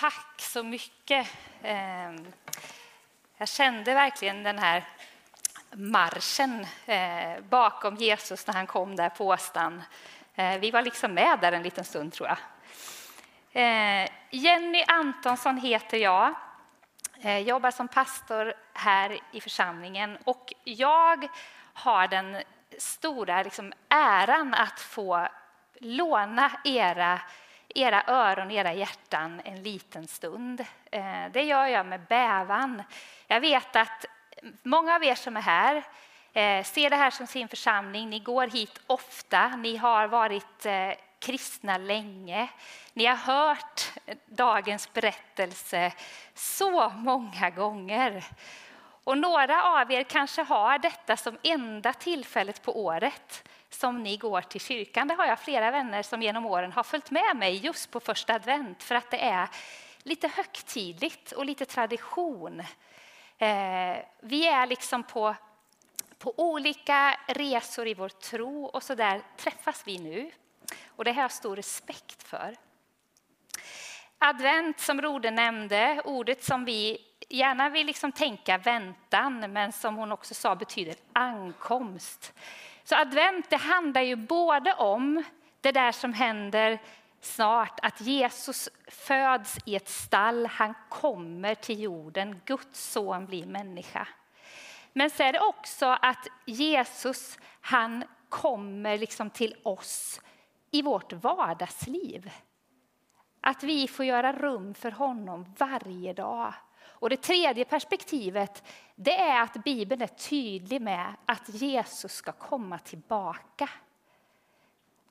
Tack så mycket. Ehm, jag kände verkligen den här marschen eh, bakom Jesus när han kom där på åstan. Eh, vi var liksom med där en liten stund tror jag. Eh, Jenny Antonsson heter jag. Jobbar som pastor här i församlingen och jag har den stora liksom, äran att få låna era era öron, era hjärtan en liten stund. Eh, det gör jag med bävan. Jag vet att många av er som är här eh, ser det här som sin församling. Ni går hit ofta. Ni har varit eh, kristna länge. Ni har hört dagens berättelse så många gånger. Och några av er kanske har detta som enda tillfället på året som ni går till kyrkan. Det har jag flera vänner som genom åren har följt med mig just på första advent för att det är lite högtidligt och lite tradition. Eh, vi är liksom på, på olika resor i vår tro och så där träffas vi nu. Och det har jag stor respekt för. Advent som Rode nämnde, ordet som vi gärna vill liksom tänka väntan men som hon också sa betyder ankomst. Så advent det handlar ju både om det där som händer snart, att Jesus föds i ett stall, han kommer till jorden, Guds son blir människa. Men så är det också att Jesus, han kommer liksom till oss i vårt vardagsliv. Att vi får göra rum för honom varje dag. Och det tredje perspektivet det är att Bibeln är tydlig med att Jesus ska komma tillbaka.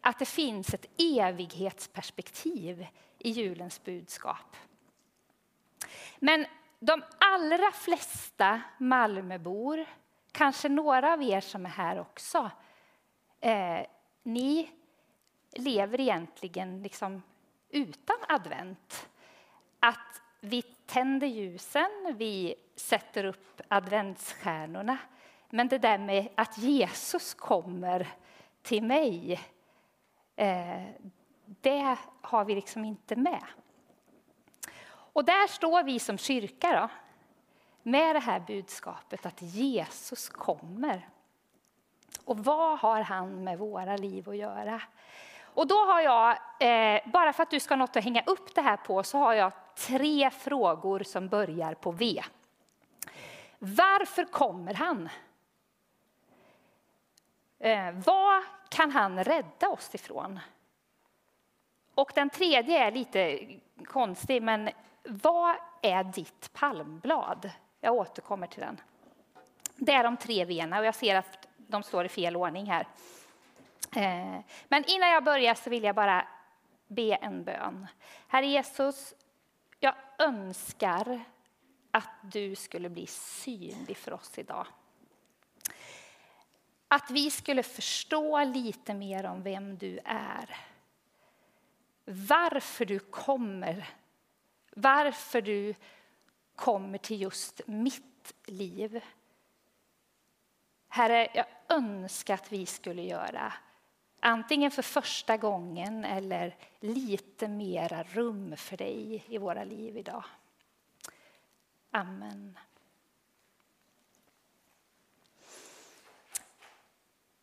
Att det finns ett evighetsperspektiv i julens budskap. Men de allra flesta Malmöbor, kanske några av er som är här också, eh, ni lever egentligen liksom utan advent. Att vi tänder ljusen, vi sätter upp adventsstjärnorna. Men det där med att Jesus kommer till mig, eh, det har vi liksom inte med. Och där står vi som kyrka då, med det här budskapet att Jesus kommer. Och vad har han med våra liv att göra? Och då har jag, eh, bara för att du ska ha något att hänga upp det här på, så har jag tre frågor som börjar på V. Varför kommer han? Eh, vad kan han rädda oss ifrån? Och den tredje är lite konstig, men vad är ditt palmblad? Jag återkommer till den. Det är de tre v och jag ser att de står i fel ordning här. Eh, men innan jag börjar så vill jag bara be en bön. Herre Jesus, önskar att du skulle bli synlig för oss idag. Att vi skulle förstå lite mer om vem du är. Varför du kommer. Varför du kommer till just mitt liv. Herre, jag önskar att vi skulle göra Antingen för första gången eller lite mera rum för dig i våra liv idag. Amen.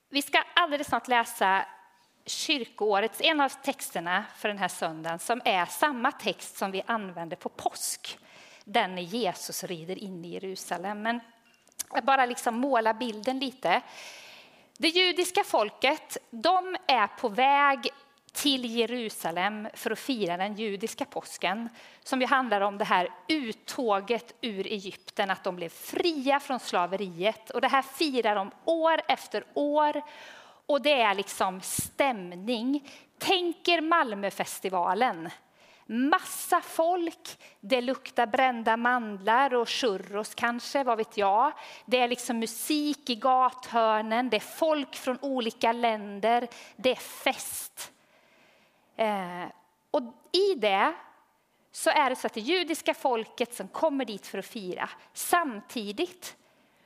Vi ska alldeles snart läsa kyrkoårets, en av texterna för den här söndagen som är samma text som vi använder på påsk. Den när Jesus rider in i Jerusalem. Men jag bara liksom måla bilden lite. Det judiska folket de är på väg till Jerusalem för att fira den judiska påsken som ju handlar om det här uttåget ur Egypten, att de blev fria från slaveriet. Och det här firar de år efter år och det är liksom stämning. Tänker Malmöfestivalen Massa folk, det luktar brända mandlar och churros kanske, vad vet jag. Det är liksom musik i gathörnen, det är folk från olika länder, det är fest. Eh, och i det så är det så att det judiska folket som kommer dit för att fira, samtidigt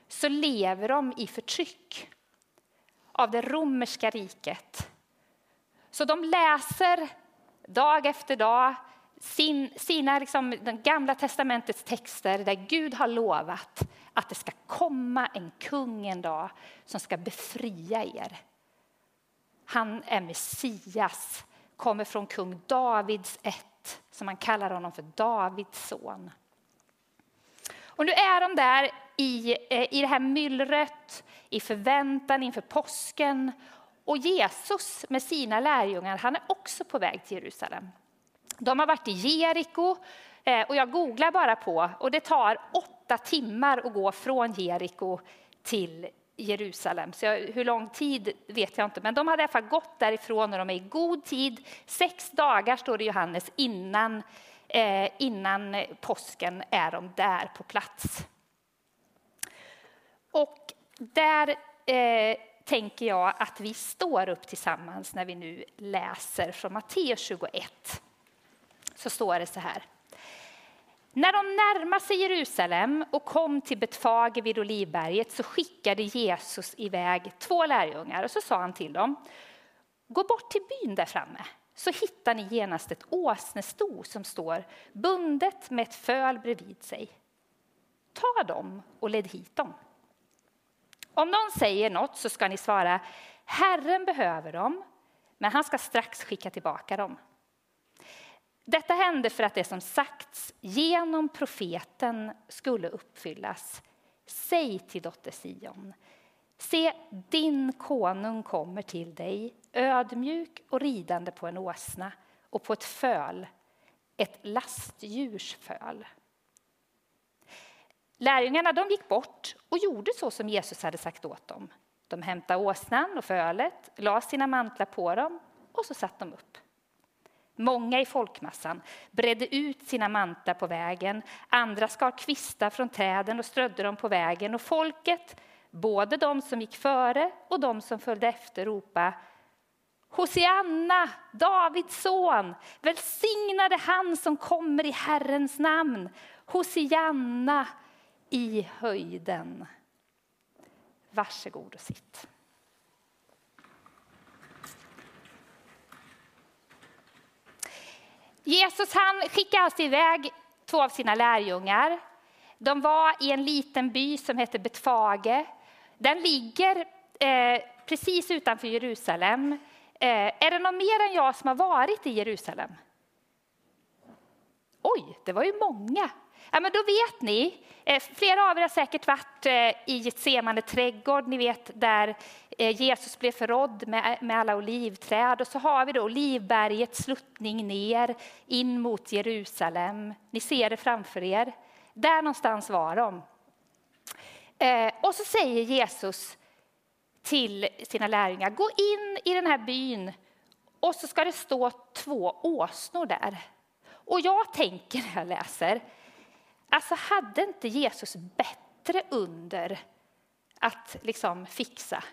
så lever de i förtryck av det romerska riket. Så de läser dag efter dag sin, sina liksom, den gamla testamentets texter där Gud har lovat att det ska komma en kung en dag som ska befria er. Han är Messias, kommer från kung Davids ett, som man kallar honom för Davids son. Och nu är de där i, eh, i det här myllret, i förväntan inför påsken. Och Jesus med sina lärjungar, han är också på väg till Jerusalem. De har varit i Jeriko eh, och jag googlar bara på och det tar åtta timmar att gå från Jeriko till Jerusalem. Så jag, hur lång tid vet jag inte, men de hade i alla fall gått därifrån och de är i god tid. Sex dagar står det i Johannes innan, eh, innan påsken är de där på plats. Och där eh, tänker jag att vi står upp tillsammans när vi nu läser från Matteus 21 så står det så här. När de närmade sig Jerusalem och kom till Betfage vid Olivberget så skickade Jesus iväg två lärjungar och så sa han till dem Gå bort till byn där framme så hittar ni genast ett åsnesto som står bundet med ett föl bredvid sig. Ta dem och led hit dem. Om någon säger något så ska ni svara Herren behöver dem, men han ska strax skicka tillbaka dem. Detta hände för att det som sagts genom profeten skulle uppfyllas. Säg till dotter Sion, se din konung kommer till dig ödmjuk och ridande på en åsna och på ett föl, ett lastdjurs föl. Lärjungarna de gick bort och gjorde så som Jesus hade sagt åt dem. De hämtade åsnan och fölet, la sina mantlar på dem och så satt de upp. Många i folkmassan bredde ut sina mantlar på vägen. Andra skar kvistar från träden och strödde dem på vägen. Och folket, både de som gick före och de som följde efter, ropade Hosianna, Davids son, välsignade han som kommer i Herrens namn. Hosianna i höjden. Varsågod och sitt. Jesus han skickade alltså iväg två av sina lärjungar. De var i en liten by som heter Betfage. Den ligger eh, precis utanför Jerusalem. Eh, är det någon mer än jag som har varit i Jerusalem? Oj, det var ju många. Ja, men då vet ni, eh, flera av er har säkert varit eh, i Getsemane trädgård, ni vet där Eh, Jesus blev förrådd med, med alla olivträd. Och så har vi då Olivbergets sluttning ner in mot Jerusalem. Ni ser det framför er. Där någonstans var de. Eh, och så säger Jesus till sina lärjungar, gå in i den här byn och så ska det stå två åsnor där. Och jag tänker när jag läser, Alltså hade inte Jesus bättre under att liksom fixa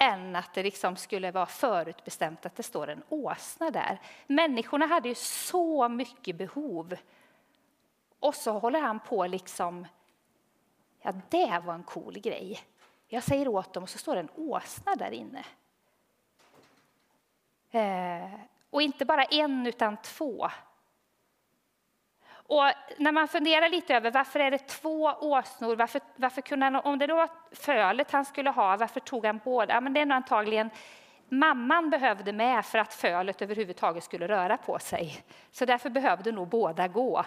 än att det liksom skulle vara förutbestämt att det står en åsna där. Människorna hade ju så mycket behov. Och så håller han på liksom, ja det var en cool grej. Jag säger åt dem och så står det en åsna där inne. Eh, och inte bara en utan två. Och när man funderar lite över varför är det två åsnor, varför, varför kunde han, om det då var fölet han skulle ha, varför tog han båda? Ja, men det är nog antagligen mamman behövde med för att fölet överhuvudtaget skulle röra på sig. Så därför behövde nog båda gå.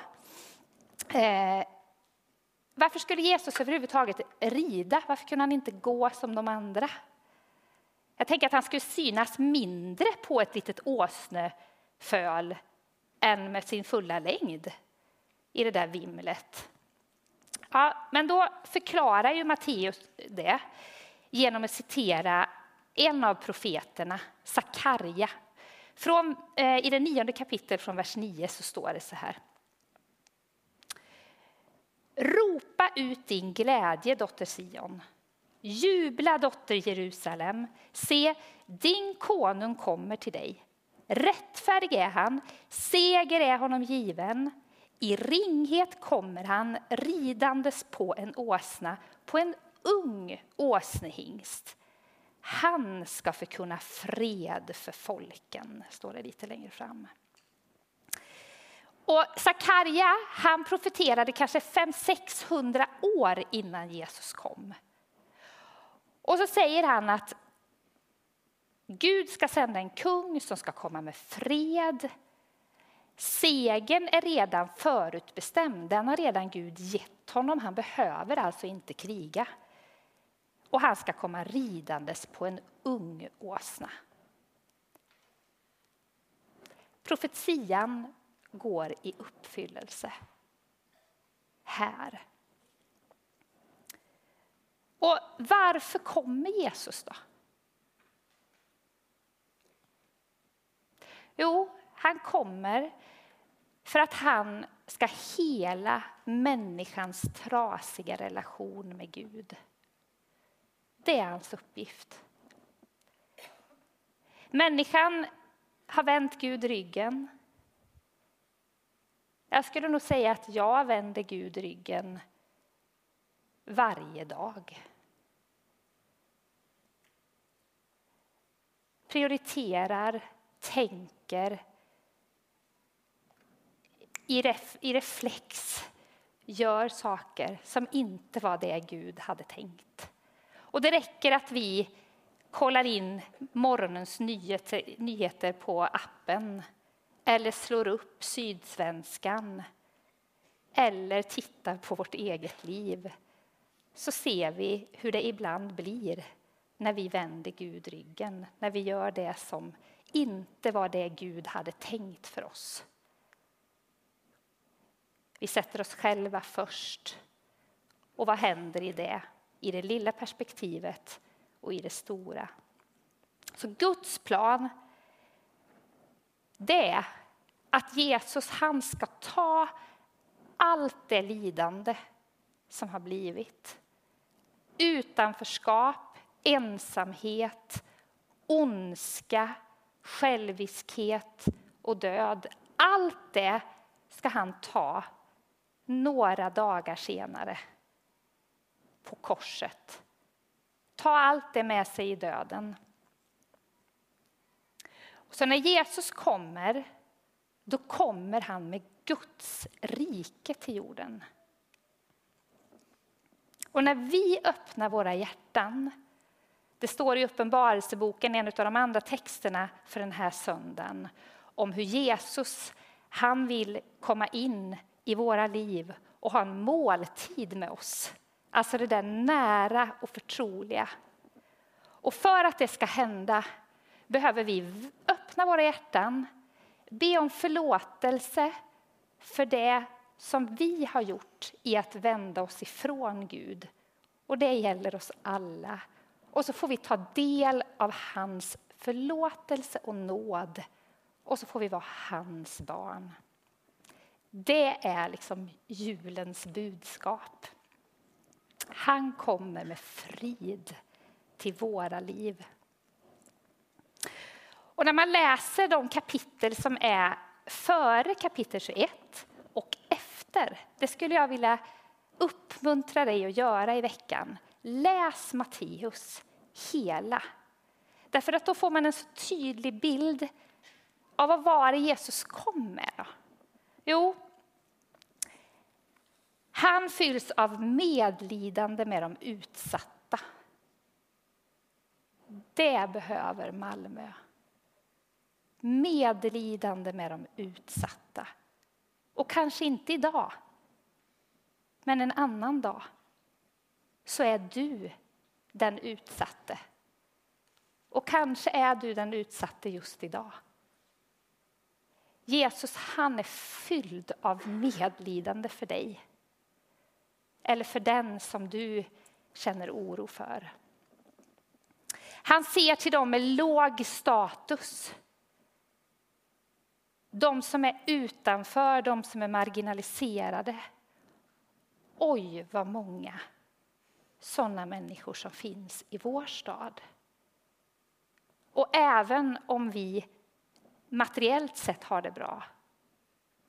Eh, varför skulle Jesus överhuvudtaget rida? Varför kunde han inte gå som de andra? Jag tänker att han skulle synas mindre på ett litet åsneföl än med sin fulla längd i det där vimlet. Ja, men då förklarar ju Matteus det genom att citera en av profeterna, Sakarja. Från, eh, I det nionde kapitlet från vers 9 så står det så här. Ropa ut din glädje, dotter Sion. Jubla, dotter Jerusalem. Se, din konung kommer till dig. Rättfärdig är han, seger är honom given. I ringhet kommer han ridandes på en åsna, på en ung åsnehingst. Han ska förkunna fred för folken, står det lite längre fram. Och Sakarja, han profeterade kanske 500-600 år innan Jesus kom. Och så säger han att Gud ska sända en kung som ska komma med fred. Segen är redan förutbestämd, den har redan Gud gett honom. Han behöver alltså inte kriga. Och han ska komma ridandes på en ung åsna. Profetian går i uppfyllelse här. Och varför kommer Jesus då? Jo, han kommer för att han ska hela människans trasiga relation med Gud. Det är hans uppgift. Människan har vänt Gud ryggen. Jag skulle nog säga att jag vänder Gud ryggen varje dag. Prioriterar, tänker i, ref, i reflex gör saker som inte var det Gud hade tänkt. Och det räcker att vi kollar in morgonens nyheter, nyheter på appen eller slår upp Sydsvenskan eller tittar på vårt eget liv så ser vi hur det ibland blir när vi vänder Gud ryggen, när vi gör det som inte var det Gud hade tänkt för oss. Vi sätter oss själva först. Och vad händer i det? I det lilla perspektivet och i det stora. Så Guds plan det är att Jesus han ska ta allt det lidande som har blivit. Utanförskap, ensamhet, ondska, själviskhet och död. Allt det ska han ta några dagar senare på korset. Ta allt det med sig i döden. Så när Jesus kommer, då kommer han med Guds rike till jorden. Och när vi öppnar våra hjärtan, det står i Uppenbarelseboken, en av de andra texterna för den här söndagen, om hur Jesus, han vill komma in i våra liv och ha en måltid med oss. Alltså det där nära och förtroliga. Och för att det ska hända behöver vi öppna våra hjärtan, be om förlåtelse för det som vi har gjort i att vända oss ifrån Gud. Och det gäller oss alla. Och så får vi ta del av hans förlåtelse och nåd. Och så får vi vara hans barn. Det är liksom julens budskap. Han kommer med frid till våra liv. Och när man läser de kapitel som är före kapitel 21 och efter, det skulle jag vilja uppmuntra dig att göra i veckan. Läs Matteus hela. Därför att då får man en så tydlig bild av vad var det Jesus kom med. Jo, han fylls av medlidande med de utsatta. Det behöver Malmö. Medlidande med de utsatta. Och kanske inte idag, men en annan dag så är du den utsatte. Och kanske är du den utsatte just idag. Jesus han är fylld av medlidande för dig. Eller för den som du känner oro för. Han ser till dem med låg status. De som är utanför, de som är marginaliserade. Oj, vad många sådana människor som finns i vår stad. Och även om vi materiellt sett har det bra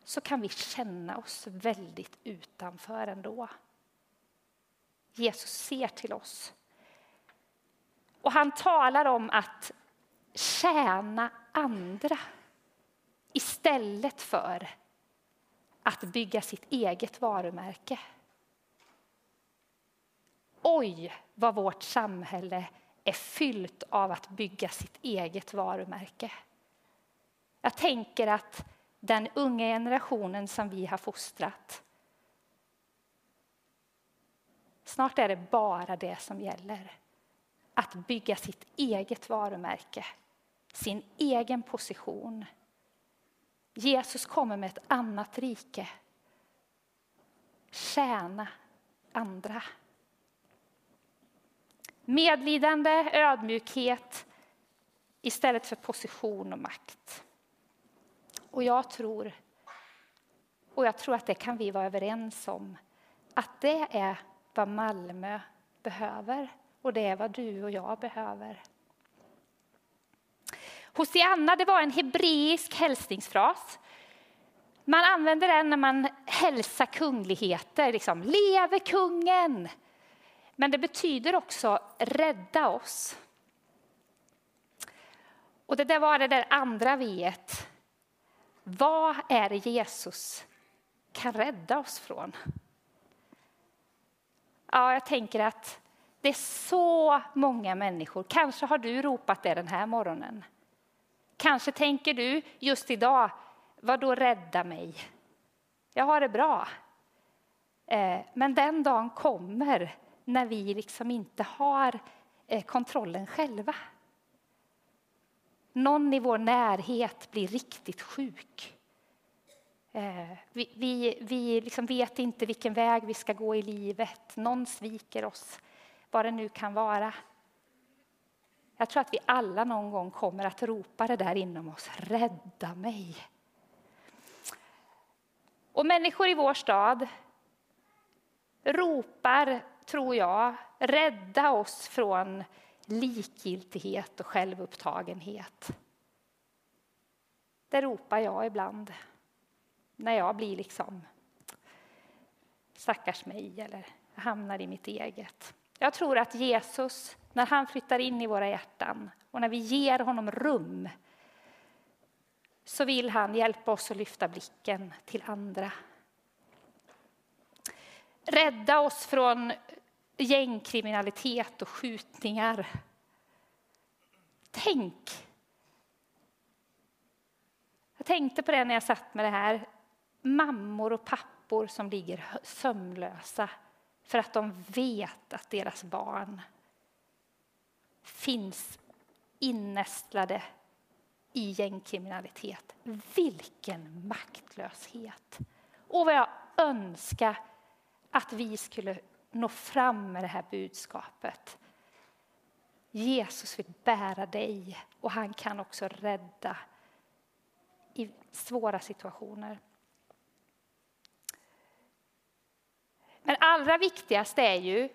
så kan vi känna oss väldigt utanför ändå. Jesus ser till oss. Och han talar om att tjäna andra istället för att bygga sitt eget varumärke. Oj, vad vårt samhälle är fyllt av att bygga sitt eget varumärke. Jag tänker att den unga generationen som vi har fostrat Snart är det bara det som gäller. Att bygga sitt eget varumärke, sin egen position. Jesus kommer med ett annat rike. Tjäna andra. Medlidande, ödmjukhet istället för position och makt. Och jag tror, och jag tror att det kan vi vara överens om, att det är vad Malmö behöver och det är vad du och jag behöver. Hosianna det var en hebreisk hälsningsfras. Man använder den när man hälsar kungligheter, liksom leve kungen. Men det betyder också rädda oss. Och det där var det där andra viet. Vad är det Jesus kan rädda oss från? Ja, jag tänker att det är så många människor. Kanske har du ropat det den här morgonen. Kanske tänker du just idag, vad då rädda mig? Jag har det bra. Eh, men den dagen kommer när vi liksom inte har eh, kontrollen själva. Någon i vår närhet blir riktigt sjuk. Eh, vi, vi, vi liksom vet inte vilken väg vi ska gå i livet. Någon sviker oss, vad det nu kan vara. Jag tror att vi alla någon gång kommer att ropa det där inom oss. Rädda mig. Och människor i vår stad ropar, tror jag, rädda oss från likgiltighet och självupptagenhet. Det ropar jag ibland när jag blir liksom stackars mig eller hamnar i mitt eget. Jag tror att Jesus, när han flyttar in i våra hjärtan och när vi ger honom rum så vill han hjälpa oss att lyfta blicken till andra. Rädda oss från gängkriminalitet och skjutningar. Tänk! Jag tänkte på det när jag satt med det här mammor och pappor som ligger sömnlösa för att de vet att deras barn finns innästlade i gängkriminalitet. Vilken maktlöshet! Och vad jag önskar att vi skulle nå fram med det här budskapet. Jesus vill bära dig och han kan också rädda i svåra situationer. Men allra viktigast är ju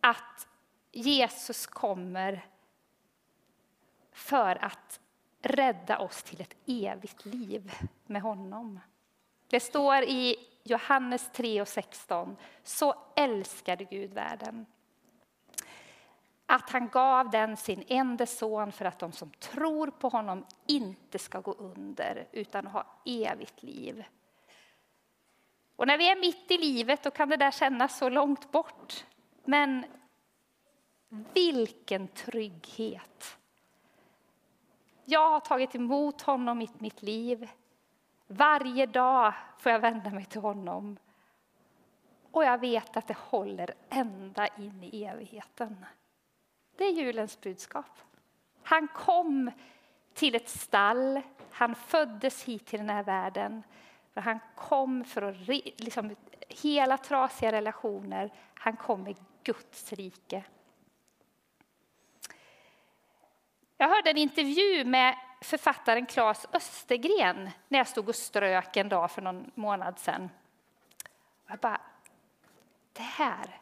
att Jesus kommer för att rädda oss till ett evigt liv med honom. Det står i Johannes 3 och 16. Så älskade Gud världen att han gav den sin enda son för att de som tror på honom inte ska gå under utan ha evigt liv. Och när vi är mitt i livet då kan det där kännas så långt bort. Men vilken trygghet! Jag har tagit emot honom i mitt liv. Varje dag får jag vända mig till honom. Och jag vet att det håller ända in i evigheten. Det är julens budskap. Han kom till ett stall, han föddes hit till den här världen. För han kom för att liksom, hela trasiga relationer. Han kom med Guds rike. Jag hörde en intervju med författaren Claes Östergren när jag stod och strök en dag för någon månad sedan. Jag bara, det här,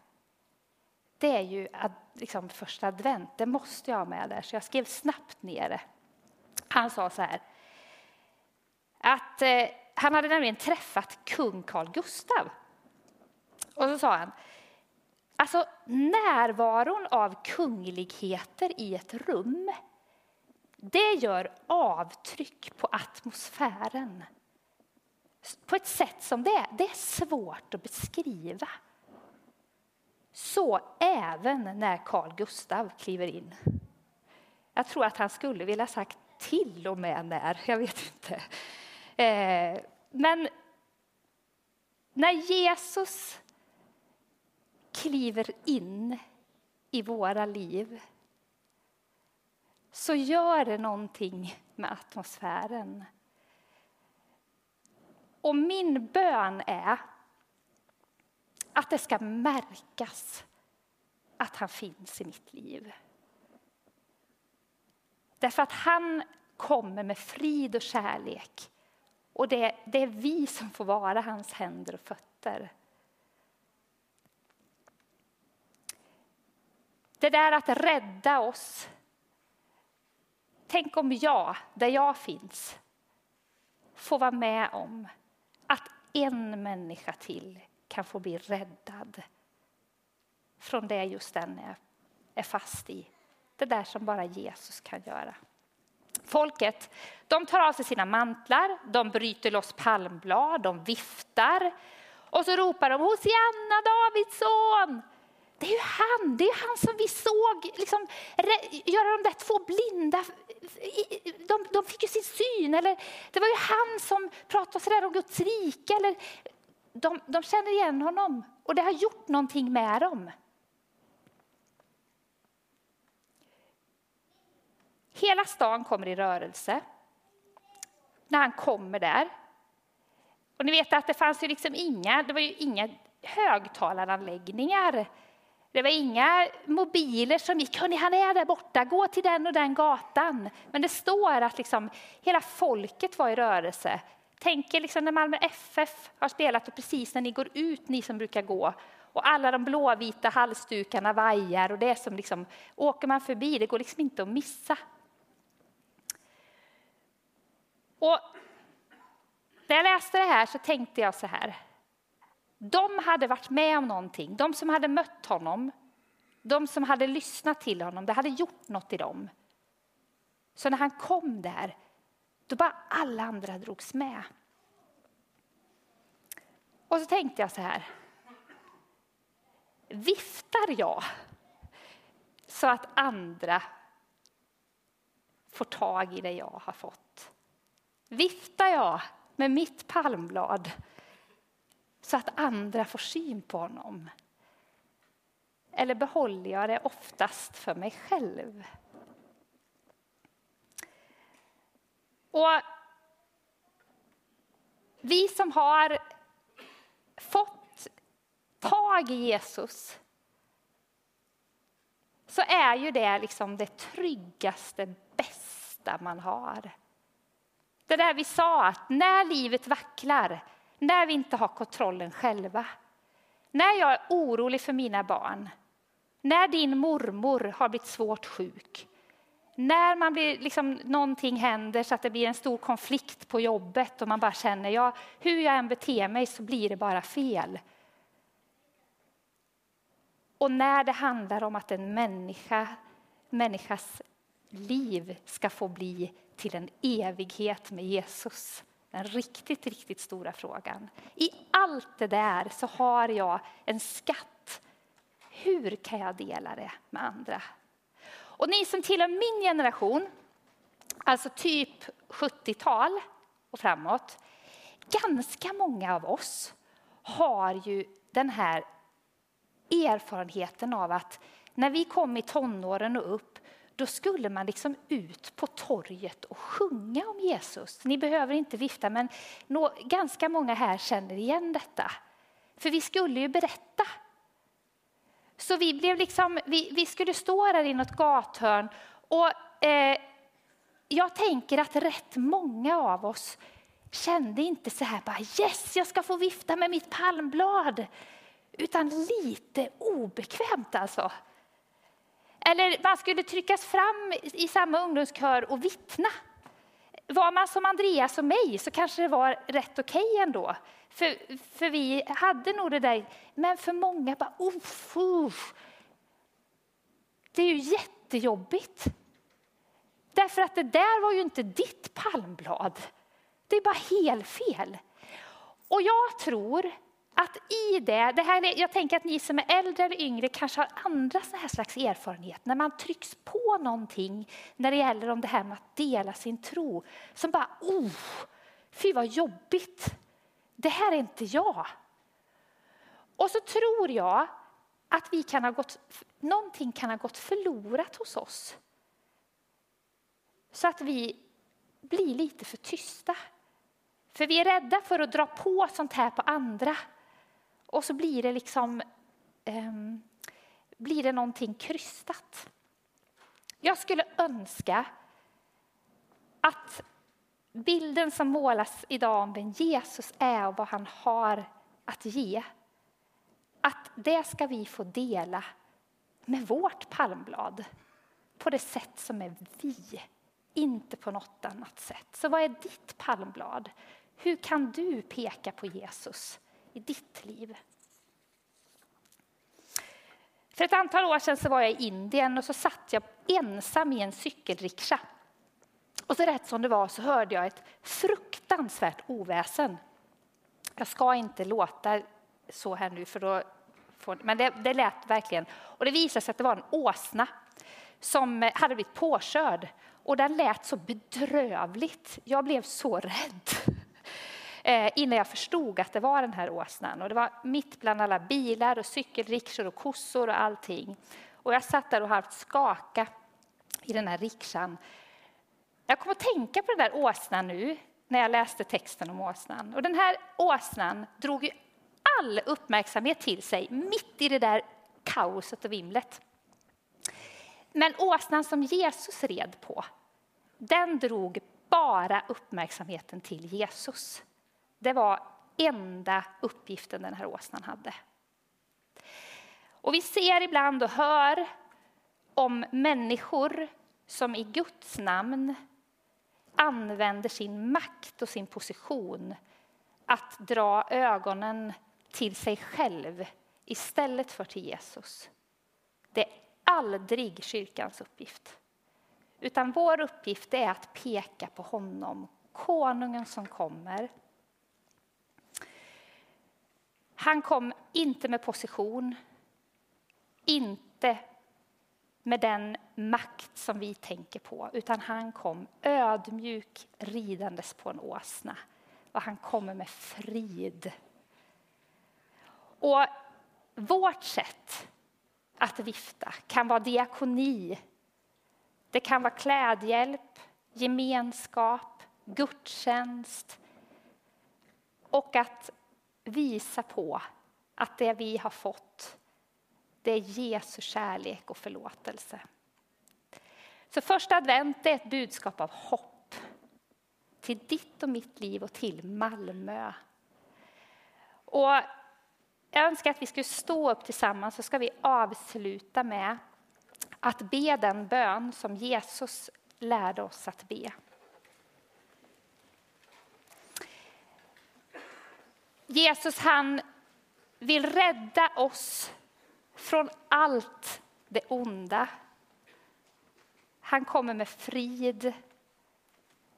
det är ju liksom första advent, det måste jag ha med där. Så jag skrev snabbt ner det. Han sa så här, att eh, han hade nämligen träffat kung Carl Gustav. Och så sa han, alltså närvaron av kungligheter i ett rum, det gör avtryck på atmosfären på ett sätt som det är. Det är svårt att beskriva. Så även när Carl Gustav kliver in. Jag tror att han skulle vilja sagt till och med när, jag vet inte. Eh, men när Jesus kliver in i våra liv så gör det någonting med atmosfären. Och min bön är att det ska märkas att han finns i mitt liv. Därför att han kommer med frid och kärlek. Och det, det är vi som får vara hans händer och fötter. Det där att rädda oss. Tänk om jag, där jag finns, får vara med om att en människa till kan få bli räddad från det just den är, är fast i. Det där som bara Jesus kan göra. Folket de tar av sig sina mantlar, de bryter loss palmblad, de viftar och så ropar de Hosianna, Davids son! Det är ju han, det är han som vi såg liksom, göra de där två blinda, de, de fick ju sin syn. Eller, det var ju han som pratade sådär om Guds rike. Eller, de, de känner igen honom och det har gjort någonting med dem. Hela stan kommer i rörelse när han kommer där. Och ni vet att det fanns ju liksom inga, det var ju inga högtalaranläggningar. Det var inga mobiler som gick, hörni han är där borta, gå till den och den gatan. Men det står att liksom, hela folket var i rörelse. Tänk er liksom när Malmö FF har spelat och precis när ni går ut, ni som brukar gå, och alla de blåvita halsdukarna vajar och det är som liksom, åker man förbi, det går liksom inte att missa. Och när jag läste det här så tänkte jag så här. De hade varit med om någonting, de som hade mött honom, de som hade lyssnat till honom, det hade gjort något i dem. Så när han kom där, då bara alla andra drogs med. Och så tänkte jag så här. Viftar jag så att andra får tag i det jag har fått? Viftar jag med mitt palmblad så att andra får syn på honom? Eller behåller jag det oftast för mig själv? Och vi som har fått tag i Jesus så är ju det liksom det tryggaste, bästa man har. Det där vi sa att när livet vacklar, när vi inte har kontrollen själva, när jag är orolig för mina barn, när din mormor har blivit svårt sjuk, när man blir, liksom, någonting händer så att det blir en stor konflikt på jobbet och man bara känner ja, hur jag än beter mig så blir det bara fel. Och när det handlar om att en människa, människas liv ska få bli till en evighet med Jesus. Den riktigt, riktigt stora frågan. I allt det där så har jag en skatt. Hur kan jag dela det med andra? Och ni som tillhör min generation, alltså typ 70-tal och framåt, ganska många av oss har ju den här erfarenheten av att när vi kom i tonåren och upp då skulle man liksom ut på torget och sjunga om Jesus. Ni behöver inte vifta, men nå, ganska många här känner igen detta. För vi skulle ju berätta. Så vi, blev liksom, vi, vi skulle stå där i något gathörn och eh, jag tänker att rätt många av oss kände inte så här bara yes, jag ska få vifta med mitt palmblad. Utan lite obekvämt alltså. Eller man skulle tryckas fram i samma ungdomskör och vittna. Var man som Andreas och mig så kanske det var rätt okej okay ändå. För, för vi hade nog det där, men för många bara uff, uff. Det är ju jättejobbigt. Därför att det där var ju inte ditt palmblad. Det är bara helt fel. Och jag tror att i det, det här, jag tänker att ni som är äldre eller yngre kanske har andra så här slags erfarenheter, När man trycks på någonting när det gäller om det här med att dela sin tro. Som bara, oh, fy vad jobbigt. Det här är inte jag. Och så tror jag att vi kan ha gått, någonting kan ha gått förlorat hos oss. Så att vi blir lite för tysta. För vi är rädda för att dra på sånt här på andra. Och så blir det liksom eh, blir det någonting krystat. Jag skulle önska att bilden som målas idag om vem Jesus är och vad han har att ge, att det ska vi få dela med vårt palmblad på det sätt som är vi, inte på något annat sätt. Så vad är ditt palmblad? Hur kan du peka på Jesus i ditt liv? För ett antal år sedan så var jag i Indien och så satt jag ensam i en cykelriksha. Och så rätt som det var så hörde jag ett fruktansvärt oväsen. Jag ska inte låta så här nu, för då får, men det, det lät verkligen. Och det visade sig att det var en åsna som hade blivit påkörd. Och den lät så bedrövligt. Jag blev så rädd eh, innan jag förstod att det var den här åsnan. Och det var mitt bland alla bilar och cykelriksor och kossor och allting. Och jag satt där och halvt skaka i den här riksan. Jag kom att tänka på den där åsnan nu när jag läste texten om åsnan. Och den här åsnan drog ju all uppmärksamhet till sig mitt i det där kaoset och vimlet. Men åsnan som Jesus red på, den drog bara uppmärksamheten till Jesus. Det var enda uppgiften den här åsnan hade. Och vi ser ibland och hör om människor som i Guds namn använder sin makt och sin position att dra ögonen till sig själv istället för till Jesus. Det är aldrig kyrkans uppgift. Utan vår uppgift är att peka på honom, konungen som kommer. Han kom inte med position, inte med den makt som vi tänker på, utan han kom ödmjuk ridandes på en åsna. Och han kommer med frid. Och vårt sätt att vifta kan vara diakoni. Det kan vara klädhjälp, gemenskap, gudstjänst och att visa på att det vi har fått det är Jesu kärlek och förlåtelse. Så första advent är ett budskap av hopp till ditt och mitt liv och till Malmö. Och jag önskar att vi skulle stå upp tillsammans så ska vi avsluta med att be den bön som Jesus lärde oss att be. Jesus han vill rädda oss från allt det onda. Han kommer med frid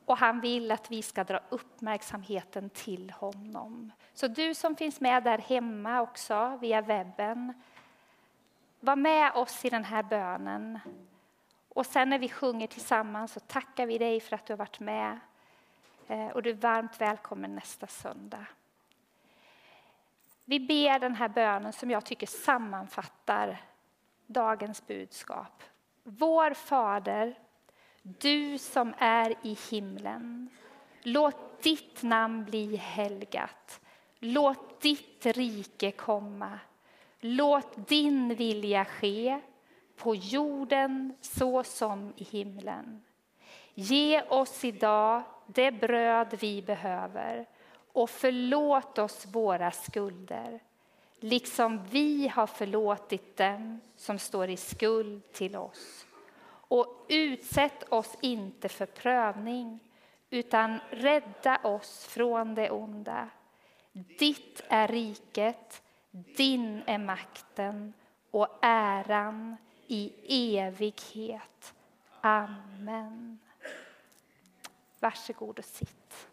och han vill att vi ska dra uppmärksamheten till honom. Så du som finns med där hemma också via webben, var med oss i den här bönen. Och sen när vi sjunger tillsammans så tackar vi dig för att du har varit med. Eh, och du är varmt välkommen nästa söndag. Vi ber den här bönen som jag tycker sammanfattar dagens budskap. Vår Fader, du som är i himlen. Låt ditt namn bli helgat. Låt ditt rike komma. Låt din vilja ske på jorden så som i himlen. Ge oss idag det bröd vi behöver och förlåt oss våra skulder liksom vi har förlåtit dem som står i skuld till oss. Och utsätt oss inte för prövning utan rädda oss från det onda. Ditt är riket, din är makten och äran i evighet. Amen. Varsågod och sitt.